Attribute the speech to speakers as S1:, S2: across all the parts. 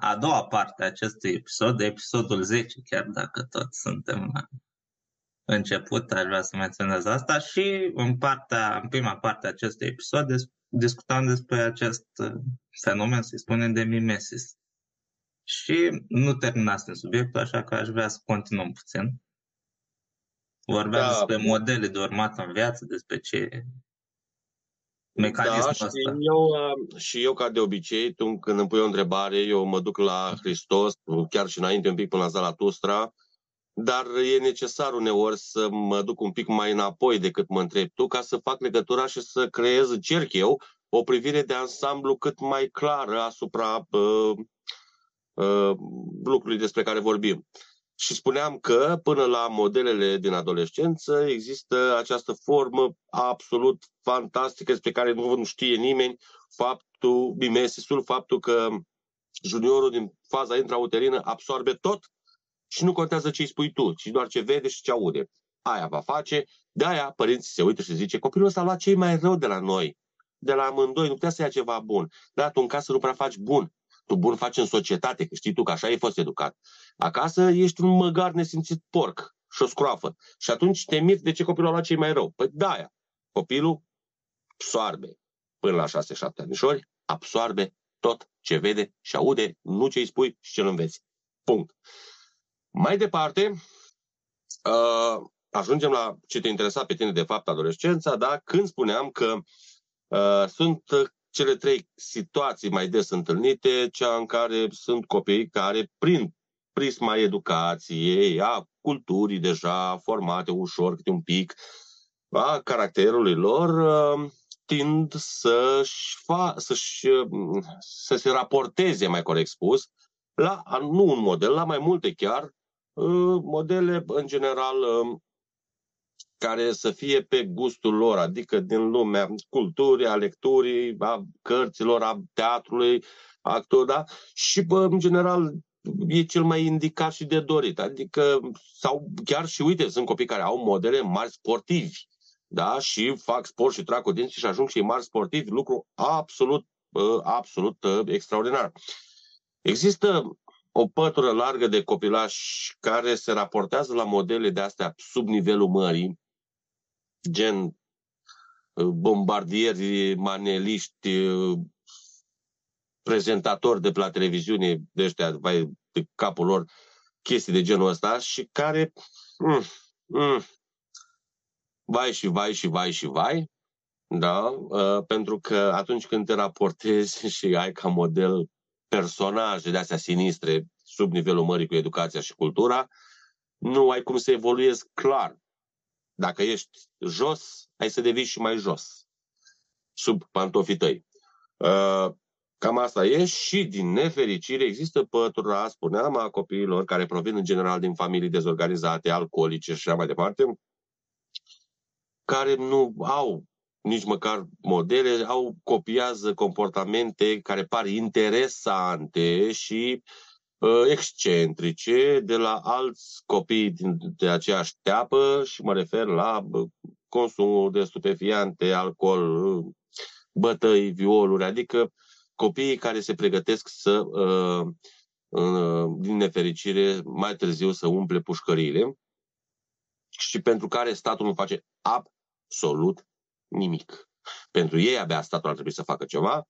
S1: a doua parte a acestui episod, episodul 10, chiar dacă tot suntem la început, aș vrea să menționez asta și în, partea, în prima parte a acestui episod discutam despre acest uh, fenomen, să-i spunem, de mimesis. Și nu terminasem subiectul, așa că aș vrea să continuăm puțin. Vorbeam da. despre modele de urmat în viață, despre ce mecanismul da, ăsta.
S2: Și eu, uh, și eu, ca de obicei, tu când îmi pui o întrebare, eu mă duc la Hristos, chiar și înainte un pic până la Zalatustra, dar e necesar uneori să mă duc un pic mai înapoi decât mă întrebi tu, ca să fac legătura și să creez, încerc eu, o privire de ansamblu cât mai clară asupra uh, uh, lucrurilor despre care vorbim. Și spuneam că până la modelele din adolescență există această formă absolut fantastică despre care nu știe nimeni, faptul, bimesisul, faptul că juniorul din faza intrauterină absorbe tot și nu contează ce îi spui tu, ci doar ce vede și ce aude. Aia va face, de-aia părinții se uită și zice, copilul ăsta a luat cei mai rău de la noi, de la amândoi, nu putea să ia ceva bun. Dar tu în casă nu prea faci bun. Tu bun faci în societate, că știi tu că așa ai fost educat. Acasă ești un măgar nesimțit porc și o scroafă. Și atunci te miri de ce copilul a luat cei mai rău. Păi da, aia. Copilul absoarbe până la 6-7 anișori, absoarbe tot ce vede și aude, nu ce îi spui și ce nu înveți. Punct. Mai departe, uh, ajungem la ce te interesa pe tine, de fapt, adolescența, da? când spuneam că uh, sunt cele trei situații mai des întâlnite, cea în care sunt copii care, prin prisma educației, a culturii deja formate ușor, câte un pic, a caracterului lor, uh, tind să-și fa, să-și, uh, să se raporteze, mai corect spus, la, nu un model, la mai multe chiar, uh, modele, în general, care să fie pe gustul lor, adică din lumea culturii, a lecturii, a cărților, a teatrului, actor, da? Și, bă, în general, e cel mai indicat și de dorit. Adică, sau chiar și, uite, sunt copii care au modele mari sportivi, da? Și fac sport și trag cu dinții și ajung și mari sportivi, lucru absolut, absolut extraordinar. Există o pătură largă de copilași care se raportează la modele de astea sub nivelul mării, gen uh, bombardieri, maneliști, uh, prezentatori de la televiziune, de ăștia, vai, de capul lor, chestii de genul ăsta și care, mm, mm, vai și vai și vai și vai, da? Uh, pentru că atunci când te raportezi și ai ca model personaje de astea sinistre sub nivelul mării cu educația și cultura, nu ai cum să evoluezi clar. Dacă ești jos, ai să devii și mai jos, sub pantofii tăi. Uh, cam asta e și, din nefericire, există pătura, spuneam, a copiilor care provin în general din familii dezorganizate, alcoolice și așa mai departe, care nu au nici măcar modele, au copiază comportamente care par interesante și Uh, excentrice de la alți copii din, de aceeași teapă și mă refer la consumul de stupefiante, alcool, uh, bătăi, violuri, adică copiii care se pregătesc să, uh, din nefericire, mai târziu să umple pușcăriile și pentru care statul nu face absolut nimic. Pentru ei abia statul ar trebui să facă ceva,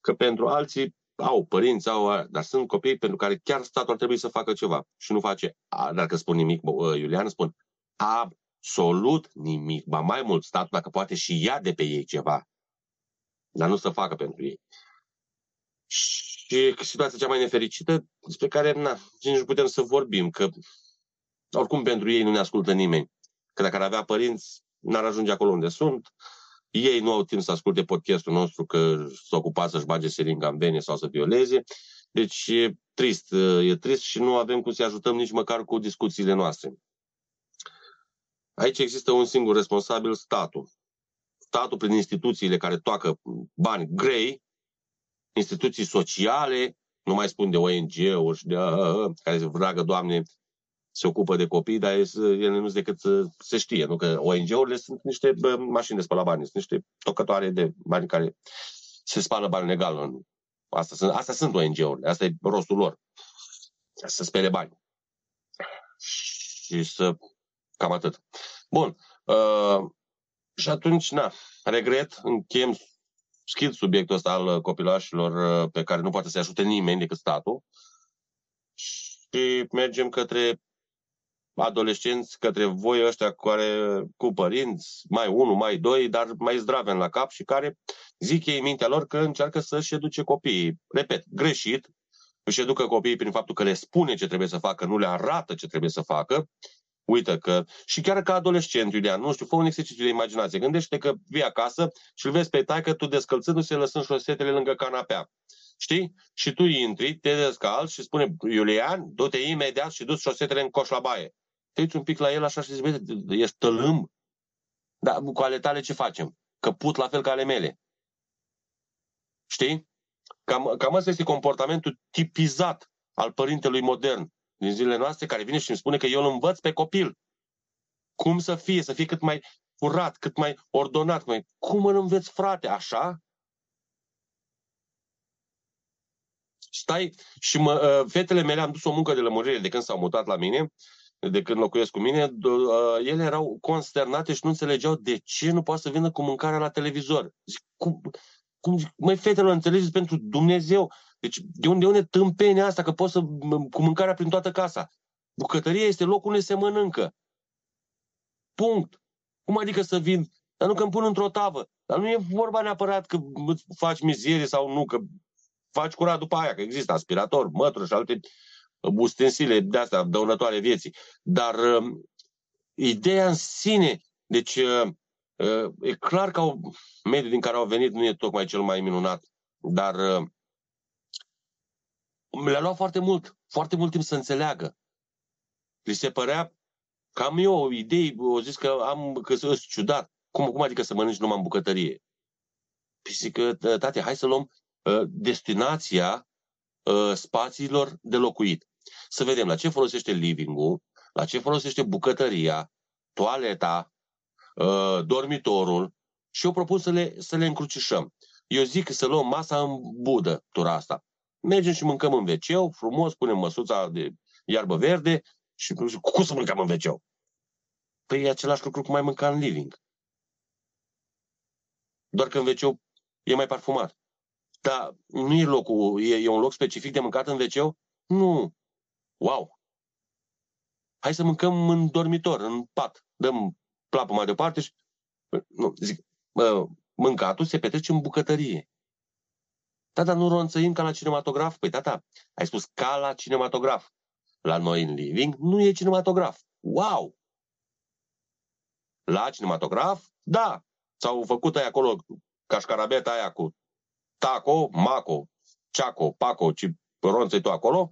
S2: că pentru alții au părinți, au, dar sunt copii pentru care chiar statul ar trebui să facă ceva și nu face, dacă spun nimic, Iulian, spun absolut nimic, ba mai mult statul, dacă poate și ia de pe ei ceva, dar nu să facă pentru ei. Și situația cea mai nefericită, despre care na, nici nu putem să vorbim, că oricum pentru ei nu ne ascultă nimeni. Că dacă ar avea părinți, n-ar ajunge acolo unde sunt. Ei nu au timp să asculte podcastul nostru că s-au ocupat să-și bage seringa în vene sau să violeze. Deci e trist, e trist și nu avem cum să ajutăm nici măcar cu discuțiile noastre. Aici există un singur responsabil, statul. Statul prin instituțiile care toacă bani grei, instituții sociale, nu mai spun de ONG-uri și de care se vragă, Doamne, se ocupă de copii, dar ele nu sunt decât să se știe, nu? Că ONG-urile sunt niște mașini de spălat bani, sunt niște tocătoare de bani care se spală bani legal. Asta sunt, asta sunt ONG-urile, asta e rostul lor. Să spele bani. Și să... Cam atât. Bun. Uh, și atunci, na, regret, încheiem schid subiectul ăsta al copilașilor uh, pe care nu poate să-i ajute nimeni decât statul și mergem către adolescenți, către voi ăștia care, cu părinți, mai unul, mai doi, dar mai zdrave la cap și care zic ei în mintea lor că încearcă să-și educe copiii. Repet, greșit, își educă copiii prin faptul că le spune ce trebuie să facă, nu le arată ce trebuie să facă. Uită că, și chiar ca adolescent, Iulian, nu știu, fă un exercițiu de imaginație. Gândește că vii acasă și îl vezi pe taică tu descălțându-se, lăsând șosetele lângă canapea. Știi? Și tu intri, te descalți și spune, Iulian, du-te imediat și du șosetele în coș la baie. Te uiți un pic la el așa și zici, ești tălâmb? Dar cu ale tale ce facem? Că put la fel ca ale mele. Știi? Cam, cam asta este comportamentul tipizat al părintelui modern din zilele noastre, care vine și îmi spune că eu îl învăț pe copil. Cum să fie, să fie cât mai curat, cât mai ordonat. Mai... Cum îl înveți, frate, așa? Stai și mă, uh, fetele mele am dus o muncă de lămurire de când s-au mutat la mine de când locuiesc cu mine, uh, ele erau consternate și nu înțelegeau de ce nu poate să vină cu mâncarea la televizor. Zic, cum, cum măi, fetelor, înțelegeți pentru Dumnezeu? Deci, de unde, de unde tâmpenia asta că poți să, cu mâncarea prin toată casa? Bucătăria este locul unde se mănâncă. Punct. Cum adică să vin? Dar nu că îmi pun într-o tavă. Dar nu e vorba neapărat că faci mizerie sau nu, că faci curat după aia, că există aspirator, mătură și alte ustensile de astea dăunătoare vieții. Dar uh, ideea în sine, deci uh, uh, e clar că au, mediul din care au venit nu e tocmai cel mai minunat, dar uh, le-a luat foarte mult, foarte mult timp să înțeleagă. Li se părea cam eu o idee, o zis că am că sunt ciudat. Cum, cum adică să mănânci numai în bucătărie? Păi zic că, tate, hai să luăm uh, destinația uh, spațiilor de locuit să vedem la ce folosește living-ul, la ce folosește bucătăria, toaleta, uh, dormitorul și eu propun să le, să le încrucișăm. Eu zic să luăm masa în budă, tura asta. Mergem și mâncăm în wc frumos, punem măsuța de iarbă verde și cum să mâncăm în wc Păi e același lucru cum mai mânca în living. Doar că în wc e mai parfumat. Dar nu e locul, e, e un loc specific de mâncat în wc Nu. Wow! Hai să mâncăm în dormitor, în pat. Dăm plapă mai departe și... Nu, zic, mâncatul se petrece în bucătărie. Tata, nu ronțăim ca la cinematograf? Păi, tata, ai spus ca la cinematograf. La noi în living nu e cinematograf. Wow! La cinematograf, da. S-au făcut aia acolo cașcarabeta aia cu taco, maco, ceaco, paco, ci ronțăi tu acolo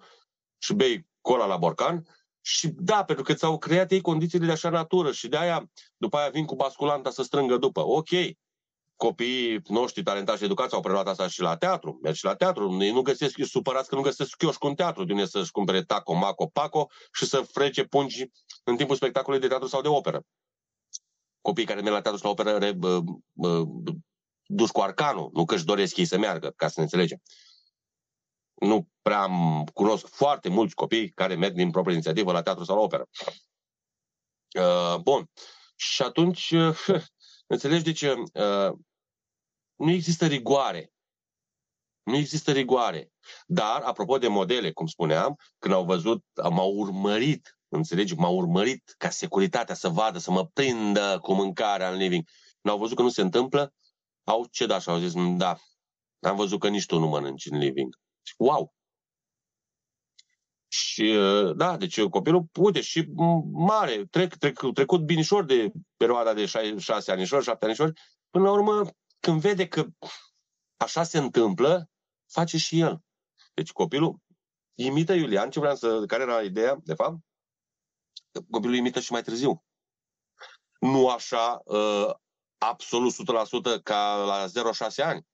S2: și bei cola la borcan. Și da, pentru că ți-au creat ei condițiile de așa natură și de aia după aia vin cu basculanta să strângă după. Ok, copiii noștri talentați și educați au preluat asta și la teatru. Merg și la teatru. Ei nu găsesc, supărați că nu găsesc cu un teatru, din să-și cumpere taco, maco, paco și să frece pungi în timpul spectacolului de teatru sau de operă. Copiii care merg la teatru sau la operă re, bă, bă, duși cu arcanul, nu că își doresc ei să meargă, ca să ne înțelegem nu prea am, cunosc foarte mulți copii care merg din proprie inițiativă la teatru sau la operă. Uh, bun. Și atunci, uh, înțelegi de ce uh, nu există rigoare. Nu există rigoare. Dar, apropo de modele, cum spuneam, când au văzut, m-au urmărit, înțelegi, m-au urmărit ca securitatea să vadă, să mă prindă cu mâncarea în living. N-au văzut că nu se întâmplă, au cedat și au zis, da, am văzut că nici tu nu mănânci în living. Wow! Și uh, da, deci copilul, uite, și mare, trec, trec, trecut binișor de perioada de șase anișori, șapte anișori, până la urmă, când vede că așa se întâmplă, face și el. Deci copilul imită Iulian, ce vreau să, care era ideea, de fapt? Copilul imită și mai târziu. Nu așa, uh, absolut 100% ca la 0-6 ani.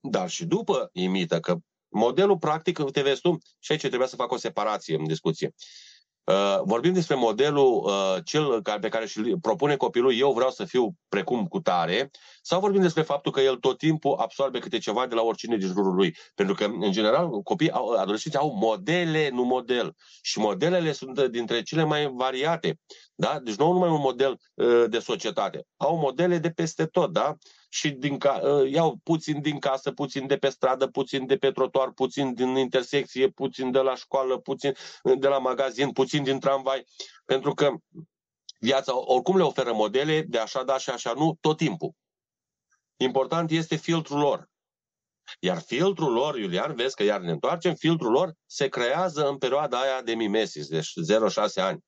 S2: Dar și după imită, că modelul practic, te vezi tu, și aici trebuia să fac o separație în discuție. Uh, vorbim despre modelul uh, cel pe care și propune copilul, eu vreau să fiu precum cu tare, sau vorbim despre faptul că el tot timpul absorbe câte ceva de la oricine din jurul lui. Pentru că, în general, copiii, au, adolescenții au modele, nu model. Și modelele sunt dintre cele mai variate. Da? Deci nu au numai un model uh, de societate. Au modele de peste tot. Da? și din ca, uh, iau puțin din casă, puțin de pe stradă, puțin de pe trotuar, puțin din intersecție, puțin de la școală, puțin uh, de la magazin, puțin din tramvai, pentru că viața oricum le oferă modele de așa da și așa nu tot timpul. Important este filtrul lor. Iar filtrul lor, Iulian, vezi că iar ne întoarcem, filtrul lor se creează în perioada aia de mimesis, deci 0-6 ani.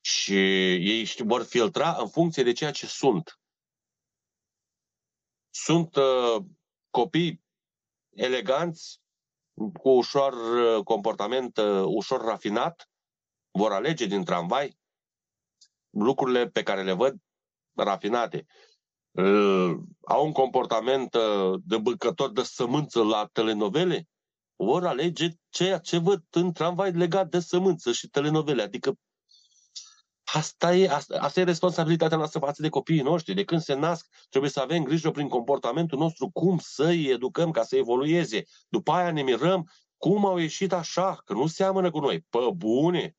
S2: Și ei vor filtra în funcție de ceea ce sunt. Sunt uh, copii eleganți, cu ușor uh, comportament, uh, ușor rafinat, vor alege din tramvai lucrurile pe care le văd rafinate. Uh, au un comportament uh, de băcător de sămânță la telenovele, vor alege ceea ce văd în tramvai legat de sămânță și telenovele. Adică Asta e, asta, asta e responsabilitatea noastră față de copiii noștri. De când se nasc, trebuie să avem grijă prin comportamentul nostru cum să îi educăm ca să evolueze. După aia ne mirăm cum au ieșit așa, că nu seamănă cu noi. Pă bune!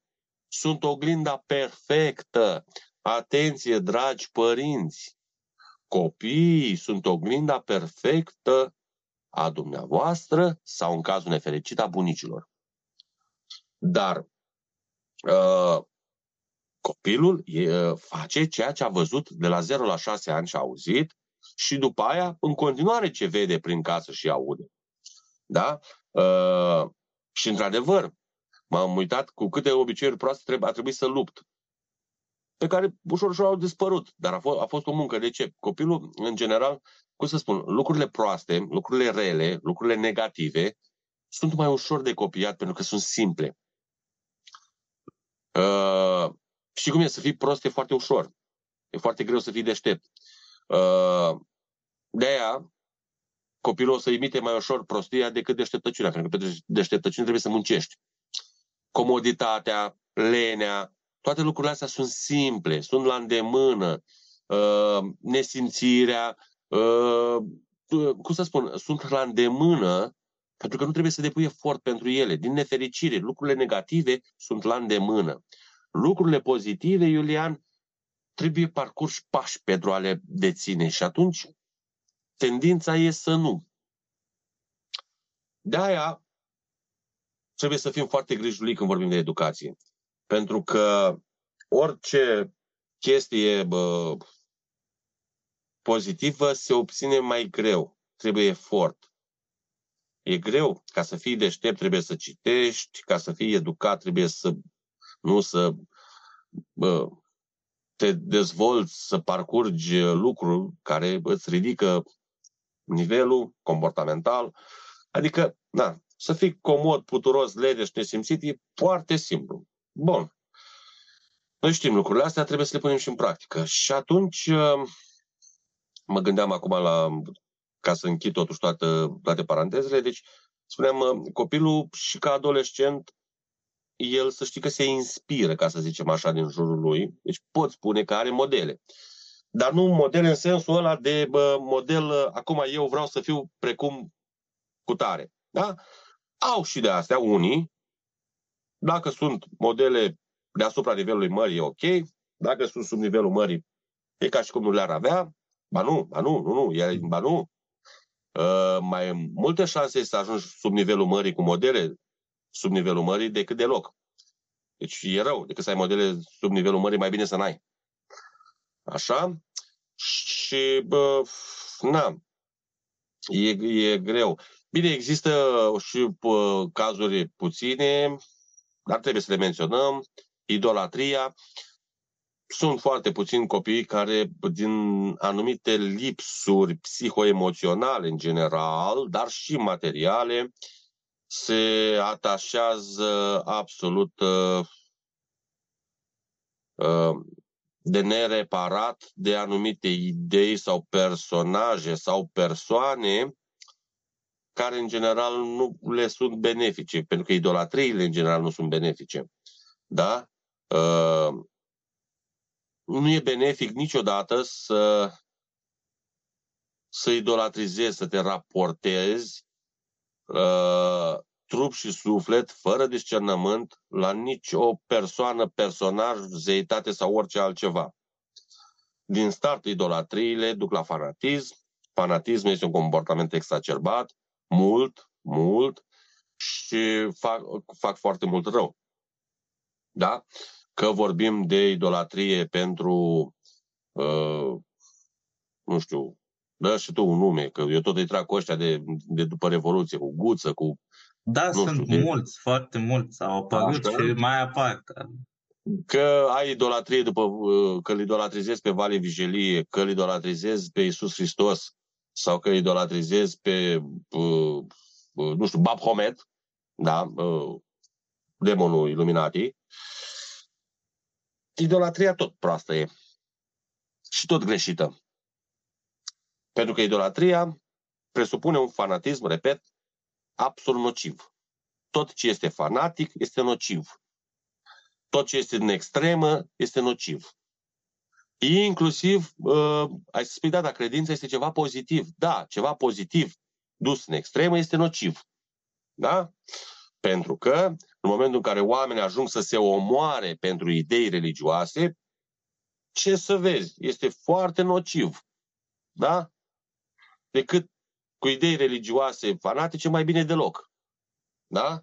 S2: Sunt oglinda perfectă. Atenție, dragi părinți! Copiii sunt oglinda perfectă a dumneavoastră sau, în cazul nefericit, a bunicilor. Dar uh, Copilul e, face ceea ce a văzut de la 0 la 6 ani și a auzit și după aia, în continuare, ce vede prin casă și aude. Da? Uh, și, într-adevăr, m-am uitat cu câte obiceiuri proaste trebuie, a trebuit să lupt pe care ușor, ușor au dispărut. Dar a fost, a fost o muncă. De ce? Copilul, în general, cum să spun, lucrurile proaste, lucrurile rele, lucrurile negative, sunt mai ușor de copiat pentru că sunt simple. Uh, Știi cum e? Să fii prost e foarte ușor. E foarte greu să fii deștept. Uh, de aia, copilul o să imite mai ușor prostia decât deșteptăciunea, pentru că pe deșteptăciune trebuie să muncești. Comoditatea, lenea, toate lucrurile astea sunt simple, sunt la îndemână. Uh, nesimțirea, uh, cum să spun, sunt la îndemână pentru că nu trebuie să depui efort pentru ele. Din nefericire, lucrurile negative sunt la îndemână lucrurile pozitive, Iulian, trebuie parcurs pași pentru a le deține și atunci tendința e să nu. De aia trebuie să fim foarte grijuli când vorbim de educație. Pentru că orice chestie bă, pozitivă se obține mai greu. Trebuie efort. E greu. Ca să fii deștept trebuie să citești, ca să fii educat trebuie să nu să bă, te dezvolți, să parcurgi lucruri care îți ridică nivelul comportamental. Adică, da, să fii comod, puturos, leneș, nesimțit, e foarte simplu. Bun. Noi știm lucrurile astea, trebuie să le punem și în practică. Și atunci uh, mă gândeam acum la, ca să închid totuși toate, toate parantezele, deci spuneam, uh, copilul și ca adolescent el să știi că se inspiră, ca să zicem așa, din jurul lui. Deci pot spune că are modele. Dar nu modele în sensul ăla de bă, model, acum eu vreau să fiu precum cu tare. Da? Au și de astea unii. Dacă sunt modele deasupra nivelului mării, e ok. Dacă sunt sub nivelul mării, e ca și cum nu le-ar avea. Ba nu, ba nu, nu, nu, e, ba nu. Uh, mai multe șanse să ajungi sub nivelul mării cu modele sub nivelul mării decât deloc. Deci e rău, decât să ai modele sub nivelul mării, mai bine să n-ai. Așa? Și, bă, na, e, e greu. Bine, există și bă, cazuri puține, dar trebuie să le menționăm. Idolatria. sunt foarte puțini copii care, din anumite lipsuri psihoemoționale în general, dar și materiale, se atașează absolut uh, uh, de nereparat de anumite idei sau personaje sau persoane care în general nu le sunt benefice, pentru că idolatriile în general nu sunt benefice. Da? Uh, nu e benefic niciodată să, să idolatrizezi, să te raportezi uh, trup și suflet, fără discernământ, la nicio persoană, personaj, zeitate sau orice altceva. Din start, idolatriile duc la fanatism. Fanatism este un comportament exacerbat, mult, mult și fac, fac foarte mult rău. Da? Că vorbim de idolatrie pentru, uh, nu știu, dă și tu un nume, că eu tot îi trag cu ăștia de, de după Revoluție, cu Guță, cu...
S1: Da, nu sunt știu, mulți, de... foarte mulți, au apărut Așa. și mai apar.
S2: Că ai idolatrie după, uh, că îl idolatrizezi pe Vale Vigelie, că îl idolatrizezi pe Iisus Hristos, sau că îl idolatrizezi pe, uh, uh, nu știu, Babhomet, da, demonul Illuminati, idolatria tot proastă e. Și tot greșită. Pentru că idolatria presupune un fanatism, repet, absolut nociv. Tot ce este fanatic este nociv. Tot ce este în extremă este nociv. Inclusiv, uh, ai să spui, da, dar credința este ceva pozitiv. Da, ceva pozitiv dus în extremă este nociv. Da? Pentru că în momentul în care oamenii ajung să se omoare pentru idei religioase, ce să vezi? Este foarte nociv. Da? Decât cu idei religioase fanatice, mai bine deloc. Da?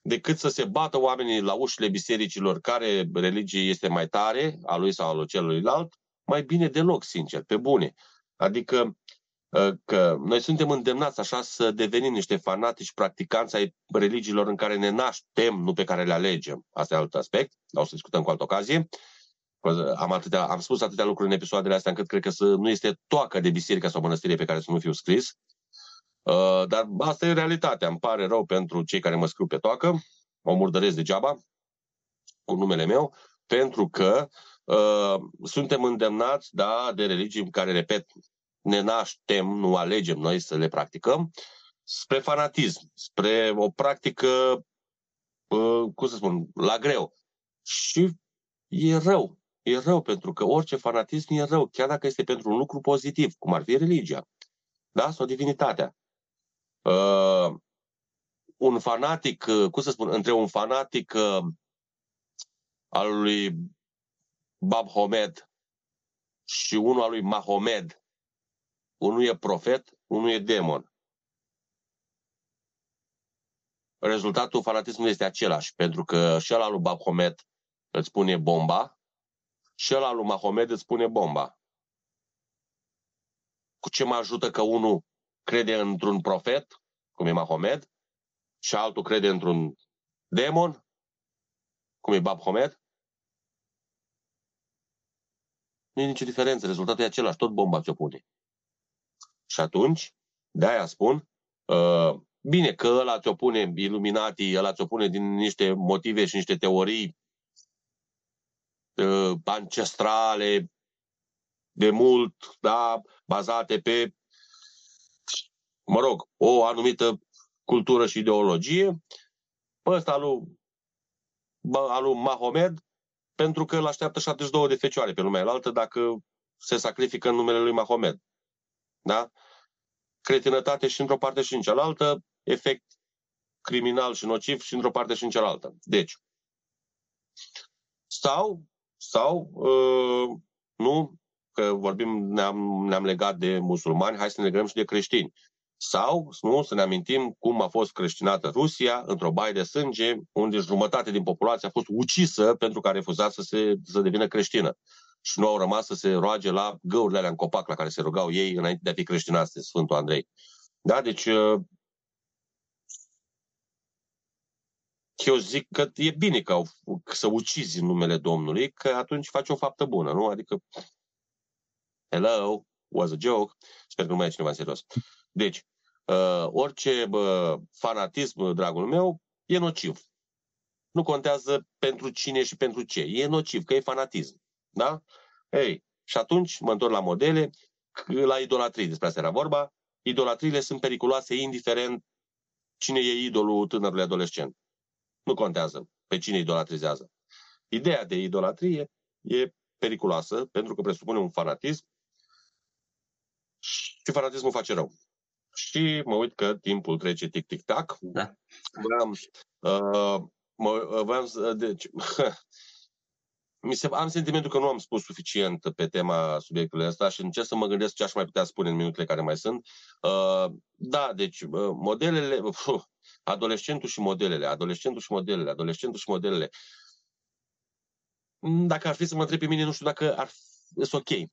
S2: Decât să se bată oamenii la ușile bisericilor care religie este mai tare, a lui sau a lui celuilalt, mai bine deloc, sincer, pe bune. Adică Ă, că noi suntem îndemnați așa să devenim niște fanatici practicanți ai religiilor în care ne naștem, nu pe care le alegem. Asta e alt aspect, o să discutăm cu altă ocazie. Am, atâtea, am spus atâtea lucruri în episoadele astea încât cred că să, nu este toacă de biserică sau mănăstire pe care să nu fiu scris. Uh, dar asta e realitatea. Îmi pare rău pentru cei care mă scriu pe toacă. O murdăresc degeaba cu numele meu, pentru că uh, suntem îndemnați da, de religii care, repet, ne naștem, nu alegem noi să le practicăm, spre fanatism, spre o practică, cum să spun, la greu. Și e rău. E rău pentru că orice fanatism e rău, chiar dacă este pentru un lucru pozitiv, cum ar fi religia. Da? Sau divinitatea. Uh, un fanatic, cum să spun, între un fanatic uh, al lui Bab Homed și unul al lui Mahomed, unul e profet, unul e demon. Rezultatul fanatismului este același, pentru că și ăla lui Bahomet îți spune bomba și ăla lui Mahomed îți spune bomba. Cu ce mă ajută că unul crede într-un profet, cum e Mahomed, și altul crede într-un demon, cum e Babhomet? Nu e nicio diferență, rezultatul e același, tot bomba ți-o pune. Și atunci, de-aia spun, uh, bine că ăla ți-o pune Illuminati, ăla ți-o pune din niște motive și niște teorii uh, ancestrale, de mult, da, bazate pe, mă rog, o anumită cultură și ideologie, pe ăsta lui, lui Mahomed, pentru că îl așteaptă 72 de fecioare pe lumea altă dacă se sacrifică în numele lui Mahomed. Da? Cretinătate și într-o parte și în cealaltă, efect criminal și nociv și într-o parte și în cealaltă. Deci, sau, sau uh, nu, că vorbim, ne-am, ne-am legat de musulmani, hai să ne legăm și de creștini. Sau, nu, să ne amintim cum a fost creștinată Rusia într-o baie de sânge, unde jumătate din populație a fost ucisă pentru că a refuzat să, se, să devină creștină și nu au rămas să se roage la găurile alea în copac la care se rugau ei înainte de a fi creștinați de Sfântul Andrei. Da? Deci uh, eu zic că e bine că au, să ucizi în numele Domnului, că atunci faci o faptă bună, nu? Adică, hello, was a joke. Sper că nu mai e cineva în serios. Deci, uh, orice uh, fanatism, dragul meu, e nociv. Nu contează pentru cine și pentru ce. E nociv, că e fanatism. Da? Ei, și atunci mă întorc la modele, la idolatrii, despre asta era vorba. Idolatriile sunt periculoase indiferent cine e idolul tânărului adolescent. Nu contează pe cine idolatrizează. Ideea de idolatrie e periculoasă pentru că presupune un fanatism și fanatismul face rău. Și mă uit că timpul trece tic-tic-tac.
S1: Da.
S2: Vreau, uh, mă, vreau să, deci, mi se, am sentimentul că nu am spus suficient pe tema subiectului ăsta și încerc să mă gândesc ce aș mai putea spune în minutele care mai sunt. Uh, da, deci uh, modelele, uh, adolescentul și modelele, adolescentul și modelele, adolescentul și modelele. Dacă ar fi să mă întreb pe mine, nu știu dacă ar fi ok.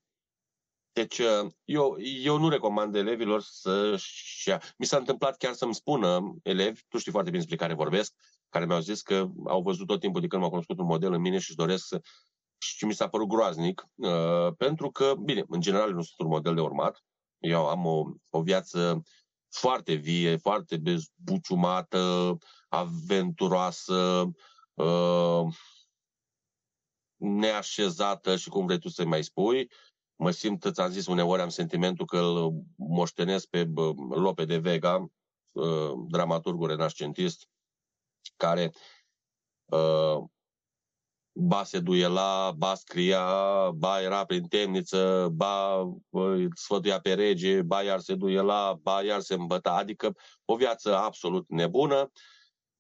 S2: Deci, uh, eu, eu nu recomand elevilor să -și... Mi s-a întâmplat chiar să-mi spună elevi, tu știi foarte bine despre care vorbesc, care mi-au zis că au văzut tot timpul de când m-au cunoscut un model în mine și își doresc să... Și mi s-a părut groaznic, uh, pentru că, bine, în general nu sunt un model de urmat. Eu am o, o viață foarte vie, foarte bezbuciumată, aventuroasă, uh, neașezată și cum vrei tu să mai spui. Mă simt, ți-am zis, uneori am sentimentul că îl moștenesc pe Lope de Vega, uh, dramaturgul renascentist, care uh, ba se duela, ba scria, ba era prin temniță, ba uh, sfătuia pe rege, ba iar se duela, ba iar se îmbăta, adică o viață absolut nebună.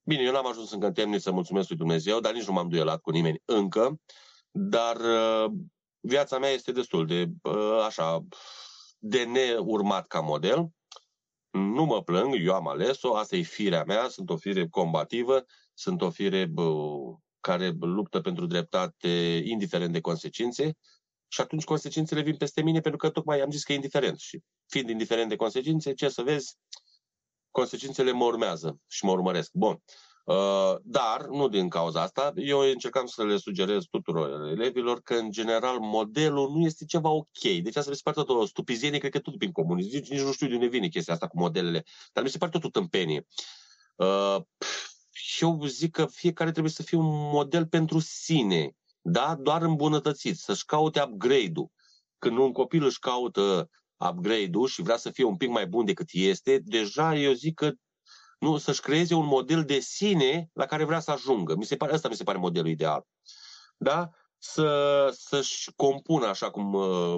S2: Bine, eu n-am ajuns încă în temniță, mulțumesc lui Dumnezeu, dar nici nu m-am duelat cu nimeni încă, dar uh, viața mea este destul de, uh, așa, de neurmat ca model. Nu mă plâng, eu am ales-o, asta e firea mea, sunt o fire combativă, sunt o fire bă, care luptă pentru dreptate indiferent de consecințe și atunci consecințele vin peste mine pentru că tocmai am zis că e indiferent și fiind indiferent de consecințe, ce să vezi, consecințele mă urmează și mă urmăresc. Bun. Uh, dar, nu din cauza asta, eu încercam să le sugerez tuturor elevilor că, în general, modelul nu este ceva ok. Deci asta mi se pare tot o stupizenie, cred că tot prin comunism. Nici, nici nu știu de unde vine chestia asta cu modelele, dar mi se pare tot o tâmpenie. Uh, eu zic că fiecare trebuie să fie un model pentru sine, da? doar îmbunătățit, să-și caute upgrade-ul. Când un copil își caută upgrade-ul și vrea să fie un pic mai bun decât este, deja eu zic că nu, să-și creeze un model de sine la care vrea să ajungă. Mi se pare, ăsta mi se pare modelul ideal. Da? Să, să-și compună așa cum uh,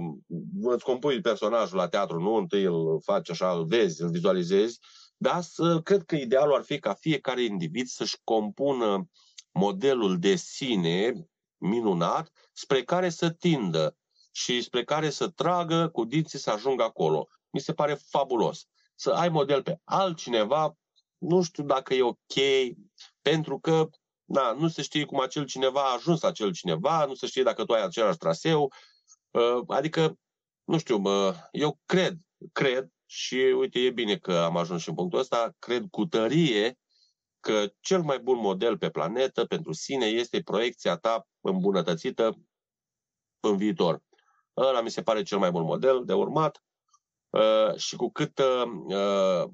S2: îți compui personajul la teatru, nu? Întâi îl faci așa, îl vezi, îl vizualizezi, da? Să, cred că idealul ar fi ca fiecare individ să-și compună modelul de sine minunat spre care să tindă și spre care să tragă cu dinții să ajungă acolo. Mi se pare fabulos. Să ai model pe altcineva, nu știu dacă e ok, pentru că na, nu se știe cum acel cineva a ajuns acel cineva, nu se știe dacă tu ai același traseu. Uh, adică, nu știu, eu cred, cred și uite, e bine că am ajuns și în punctul ăsta, cred cu tărie că cel mai bun model pe planetă pentru sine este proiecția ta îmbunătățită în viitor. Ăla mi se pare cel mai bun model de urmat uh, și cu cât uh,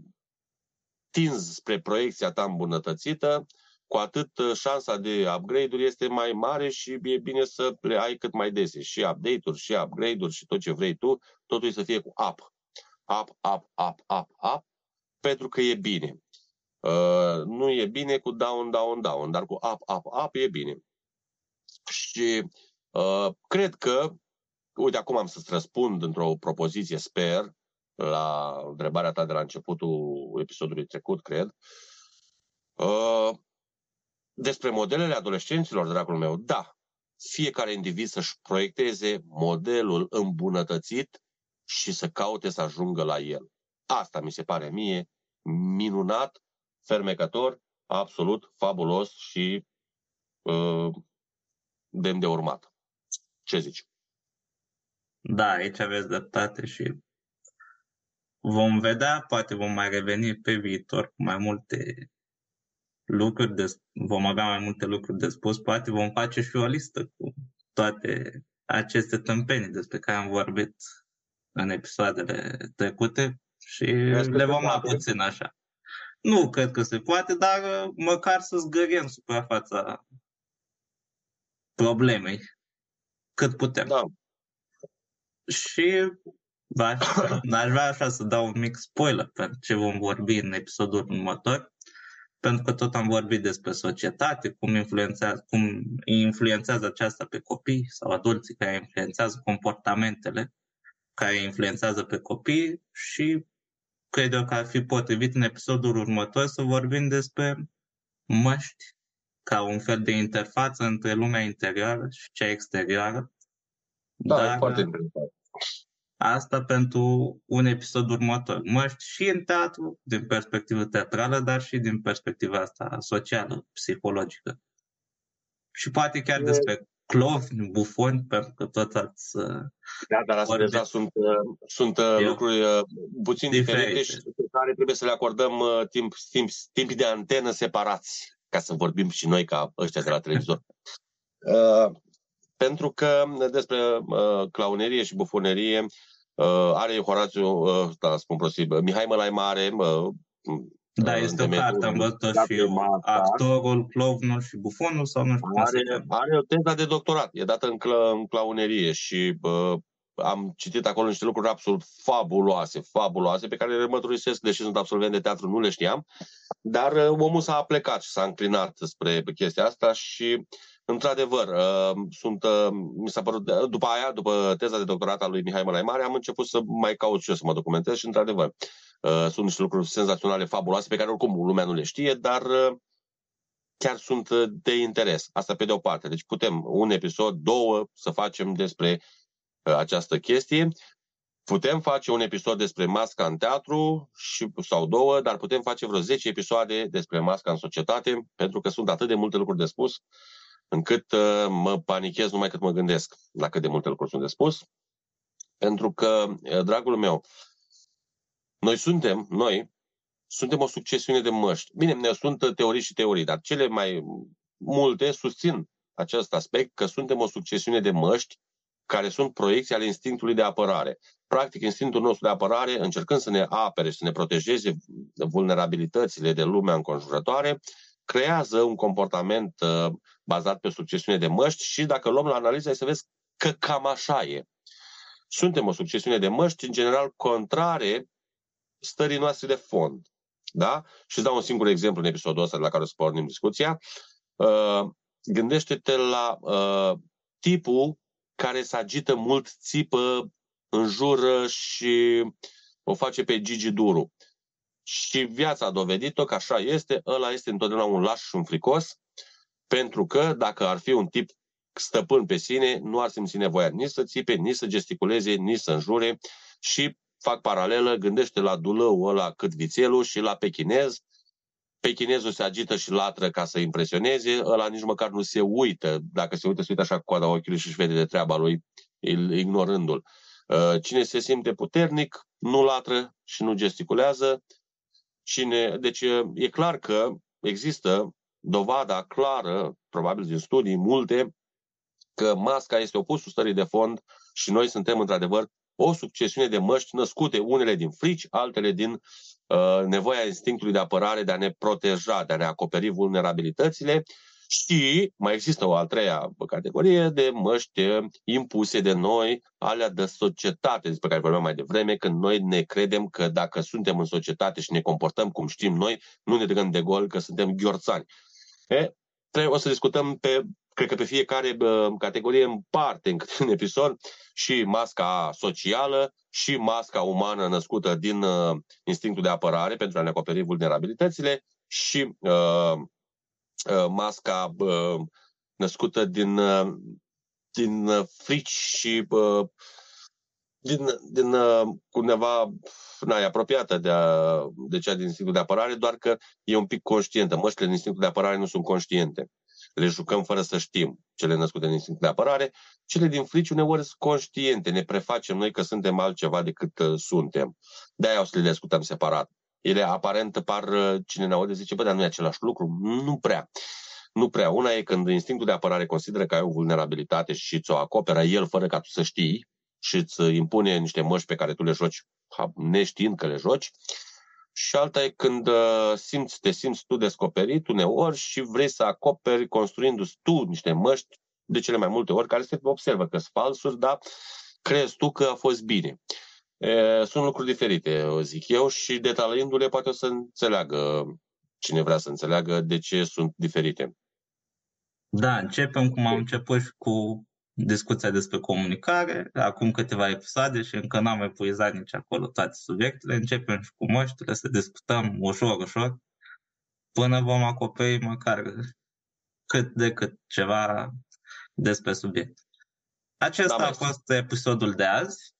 S2: tinzi spre proiecția ta îmbunătățită, cu atât uh, șansa de upgrade-uri este mai mare și e bine să le ai cât mai dese. Și update-uri, și upgrade-uri, și tot ce vrei tu, totul să fie cu up. Up, up, up, up, up, pentru că e bine. Uh, nu e bine cu down, down, down, dar cu up, up, up e bine. Și uh, cred că, uite, acum am să-ți răspund într-o propoziție, sper, la întrebarea ta de la începutul episodului trecut, cred. Uh, despre modelele adolescenților, dragul meu, da, fiecare individ să-și proiecteze modelul îmbunătățit și să caute să ajungă la el. Asta mi se pare mie minunat, fermecător, absolut fabulos și uh, demn de urmat. Ce zici?
S1: Da, aici aveți dreptate și vom vedea, poate vom mai reveni pe viitor cu mai multe lucruri de, vom avea mai multe lucruri de spus, poate vom face și o listă cu toate aceste tâmpenii despre care am vorbit în episoadele trecute și le vom lua puțin așa. Nu cred că se poate, dar uh, măcar să zgăriem suprafața problemei cât putem.
S2: Da.
S1: Și aș vrea așa să dau un mic spoiler pentru ce vom vorbi în episodul următor, pentru că tot am vorbit despre societate, cum influențează, cum influențează aceasta pe copii sau adulții care influențează comportamentele care influențează pe copii și cred eu că ar fi potrivit în episodul următor să vorbim despre măști ca un fel de interfață între lumea interioară și cea exterioară.
S2: Da, Dar, foarte interesant.
S1: Asta pentru un episod următor. Măști și în teatru, din perspectivă teatrală, dar și din perspectiva asta socială, psihologică. Și poate chiar e... despre clovni, bufoni, pentru că tot ați... Uh,
S2: da, dar astea deja sunt, uh, sunt uh, Eu, lucruri puțin diferite. diferite și pe care trebuie să le acordăm timp, timp, timp de antenă separați, ca să vorbim și noi ca ăștia de la televizor. uh, pentru că despre uh, claunerie și bufonerie uh, are Horațiu, uh, da, spun prostit, Mihai Mălai Mare, uh,
S1: da, este o carte, am văzut și eu. Actorul, clovnul și bufonul sau nu știu
S2: are, are o teză de doctorat, e dată în, cl- în claunerie și uh, am citit acolo niște lucruri absolut fabuloase, fabuloase, pe care le mărturisesc, deși sunt absolvent de teatru, nu le știam, dar uh, omul s-a plecat și s-a înclinat spre chestia asta și Într-adevăr, uh, sunt, uh, mi s-a părut, după aia, după teza de doctorat a lui Mihai Mălai Mare, am început să mai caut și eu să mă documentez și, într-adevăr, Uh, sunt niște lucruri senzaționale, fabuloase, pe care oricum lumea nu le știe, dar uh, chiar sunt uh, de interes. Asta pe de o parte. Deci putem un episod, două, să facem despre această chestie. Putem face un episod despre masca în teatru și, sau două, dar putem face vreo 10 episoade despre masca în societate, pentru că sunt atât de multe lucruri de spus, încât uh, mă panichez numai cât mă gândesc la cât de multe lucruri sunt de spus. Pentru că, dragul meu, uh, noi suntem, noi, suntem o succesiune de măști. Bine, ne sunt teorii și teorii, dar cele mai multe susțin acest aspect că suntem o succesiune de măști care sunt proiecții ale instinctului de apărare. Practic, instinctul nostru de apărare, încercând să ne apere și să ne protejeze vulnerabilitățile de lumea înconjurătoare, creează un comportament uh, bazat pe succesiune de măști și dacă luăm la analiză, să vezi că cam așa e. Suntem o succesiune de măști, în general, contrare stării noastre de fond. Da? Și îți dau un singur exemplu în episodul ăsta de la care o să pornim discuția. Uh, gândește-te la uh, tipul care se agită mult, țipă, înjură și o face pe Gigi Duru. Și viața a dovedit-o că așa este, ăla este întotdeauna un laș și un fricos, pentru că dacă ar fi un tip stăpân pe sine, nu ar simți nevoia nici să țipe, nici să gesticuleze, nici să înjure și fac paralelă, gândește la dulău ăla cât vițelul și la pechinez. Pechinezul se agită și latră ca să impresioneze, ăla nici măcar nu se uită. Dacă se uită, se uită așa cu coada ochiului și își vede de treaba lui, ignorându-l. Uh, cine se simte puternic, nu latră și nu gesticulează. Cine... Deci e clar că există dovada clară, probabil din studii multe, că masca este opusul stării de fond și noi suntem într-adevăr o succesiune de măști născute, unele din frici, altele din uh, nevoia instinctului de apărare de a ne proteja, de a ne acoperi vulnerabilitățile și mai există o al treia categorie de măști impuse de noi, alea de societate despre care vorbeam mai devreme, când noi ne credem că dacă suntem în societate și ne comportăm cum știm noi, nu ne dăm de gol că suntem gheorțani. E, o să discutăm pe cred că pe fiecare categorie în parte, în un episod, și masca socială și masca umană născută din uh, instinctul de apărare pentru a ne acoperi vulnerabilitățile și uh, uh, masca uh, născută din, uh, din uh, frici și uh, din, din uh, undeva na, e apropiată de, a, de cea din instinctul de apărare, doar că e un pic conștientă. Măștile din instinctul de apărare nu sunt conștiente le jucăm fără să știm, cele născute din instinct de apărare, cele din frici uneori sunt conștiente, ne prefacem noi că suntem altceva decât uh, suntem. De-aia o să le discutăm separat. ele aparent par, cine ne aude zice, bă, dar nu e același lucru? Nu prea. Nu prea. Una e când instinctul de apărare consideră că ai o vulnerabilitate și ți-o acoperă el fără ca tu să știi și îți impune niște măști pe care tu le joci neștiind că le joci. Și alta e când uh, simți, te simți tu descoperit uneori și vrei să acoperi construindu-ți tu niște măști de cele mai multe ori care se observă că sunt falsuri, dar crezi tu că a fost bine. E, sunt lucruri diferite, zic eu, și detaliindu-le poate o să înțeleagă cine vrea să înțeleagă de ce sunt diferite.
S1: Da, începem cum am început și cu discuția despre comunicare, acum câteva episoade și încă n-am epuizat nici acolo toate subiectele, începem și cu măștile să discutăm ușor, ușor, până vom acoperi măcar cât de cât ceva despre subiect. Acesta da, a fost episodul de azi.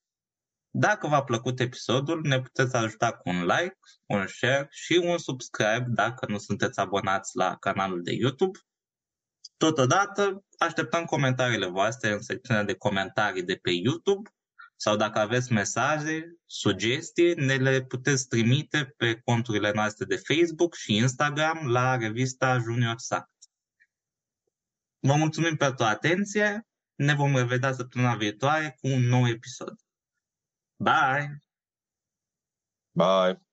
S1: Dacă v-a plăcut episodul, ne puteți ajuta cu un like, un share și un subscribe dacă nu sunteți abonați la canalul de YouTube. Totodată, așteptăm comentariile voastre în secțiunea de comentarii de pe YouTube sau dacă aveți mesaje, sugestii, ne le puteți trimite pe conturile noastre de Facebook și Instagram la revista Junior Sact. Vă mulțumim pentru atenție, ne vom revedea săptămâna viitoare cu un nou episod. Bye!
S2: Bye!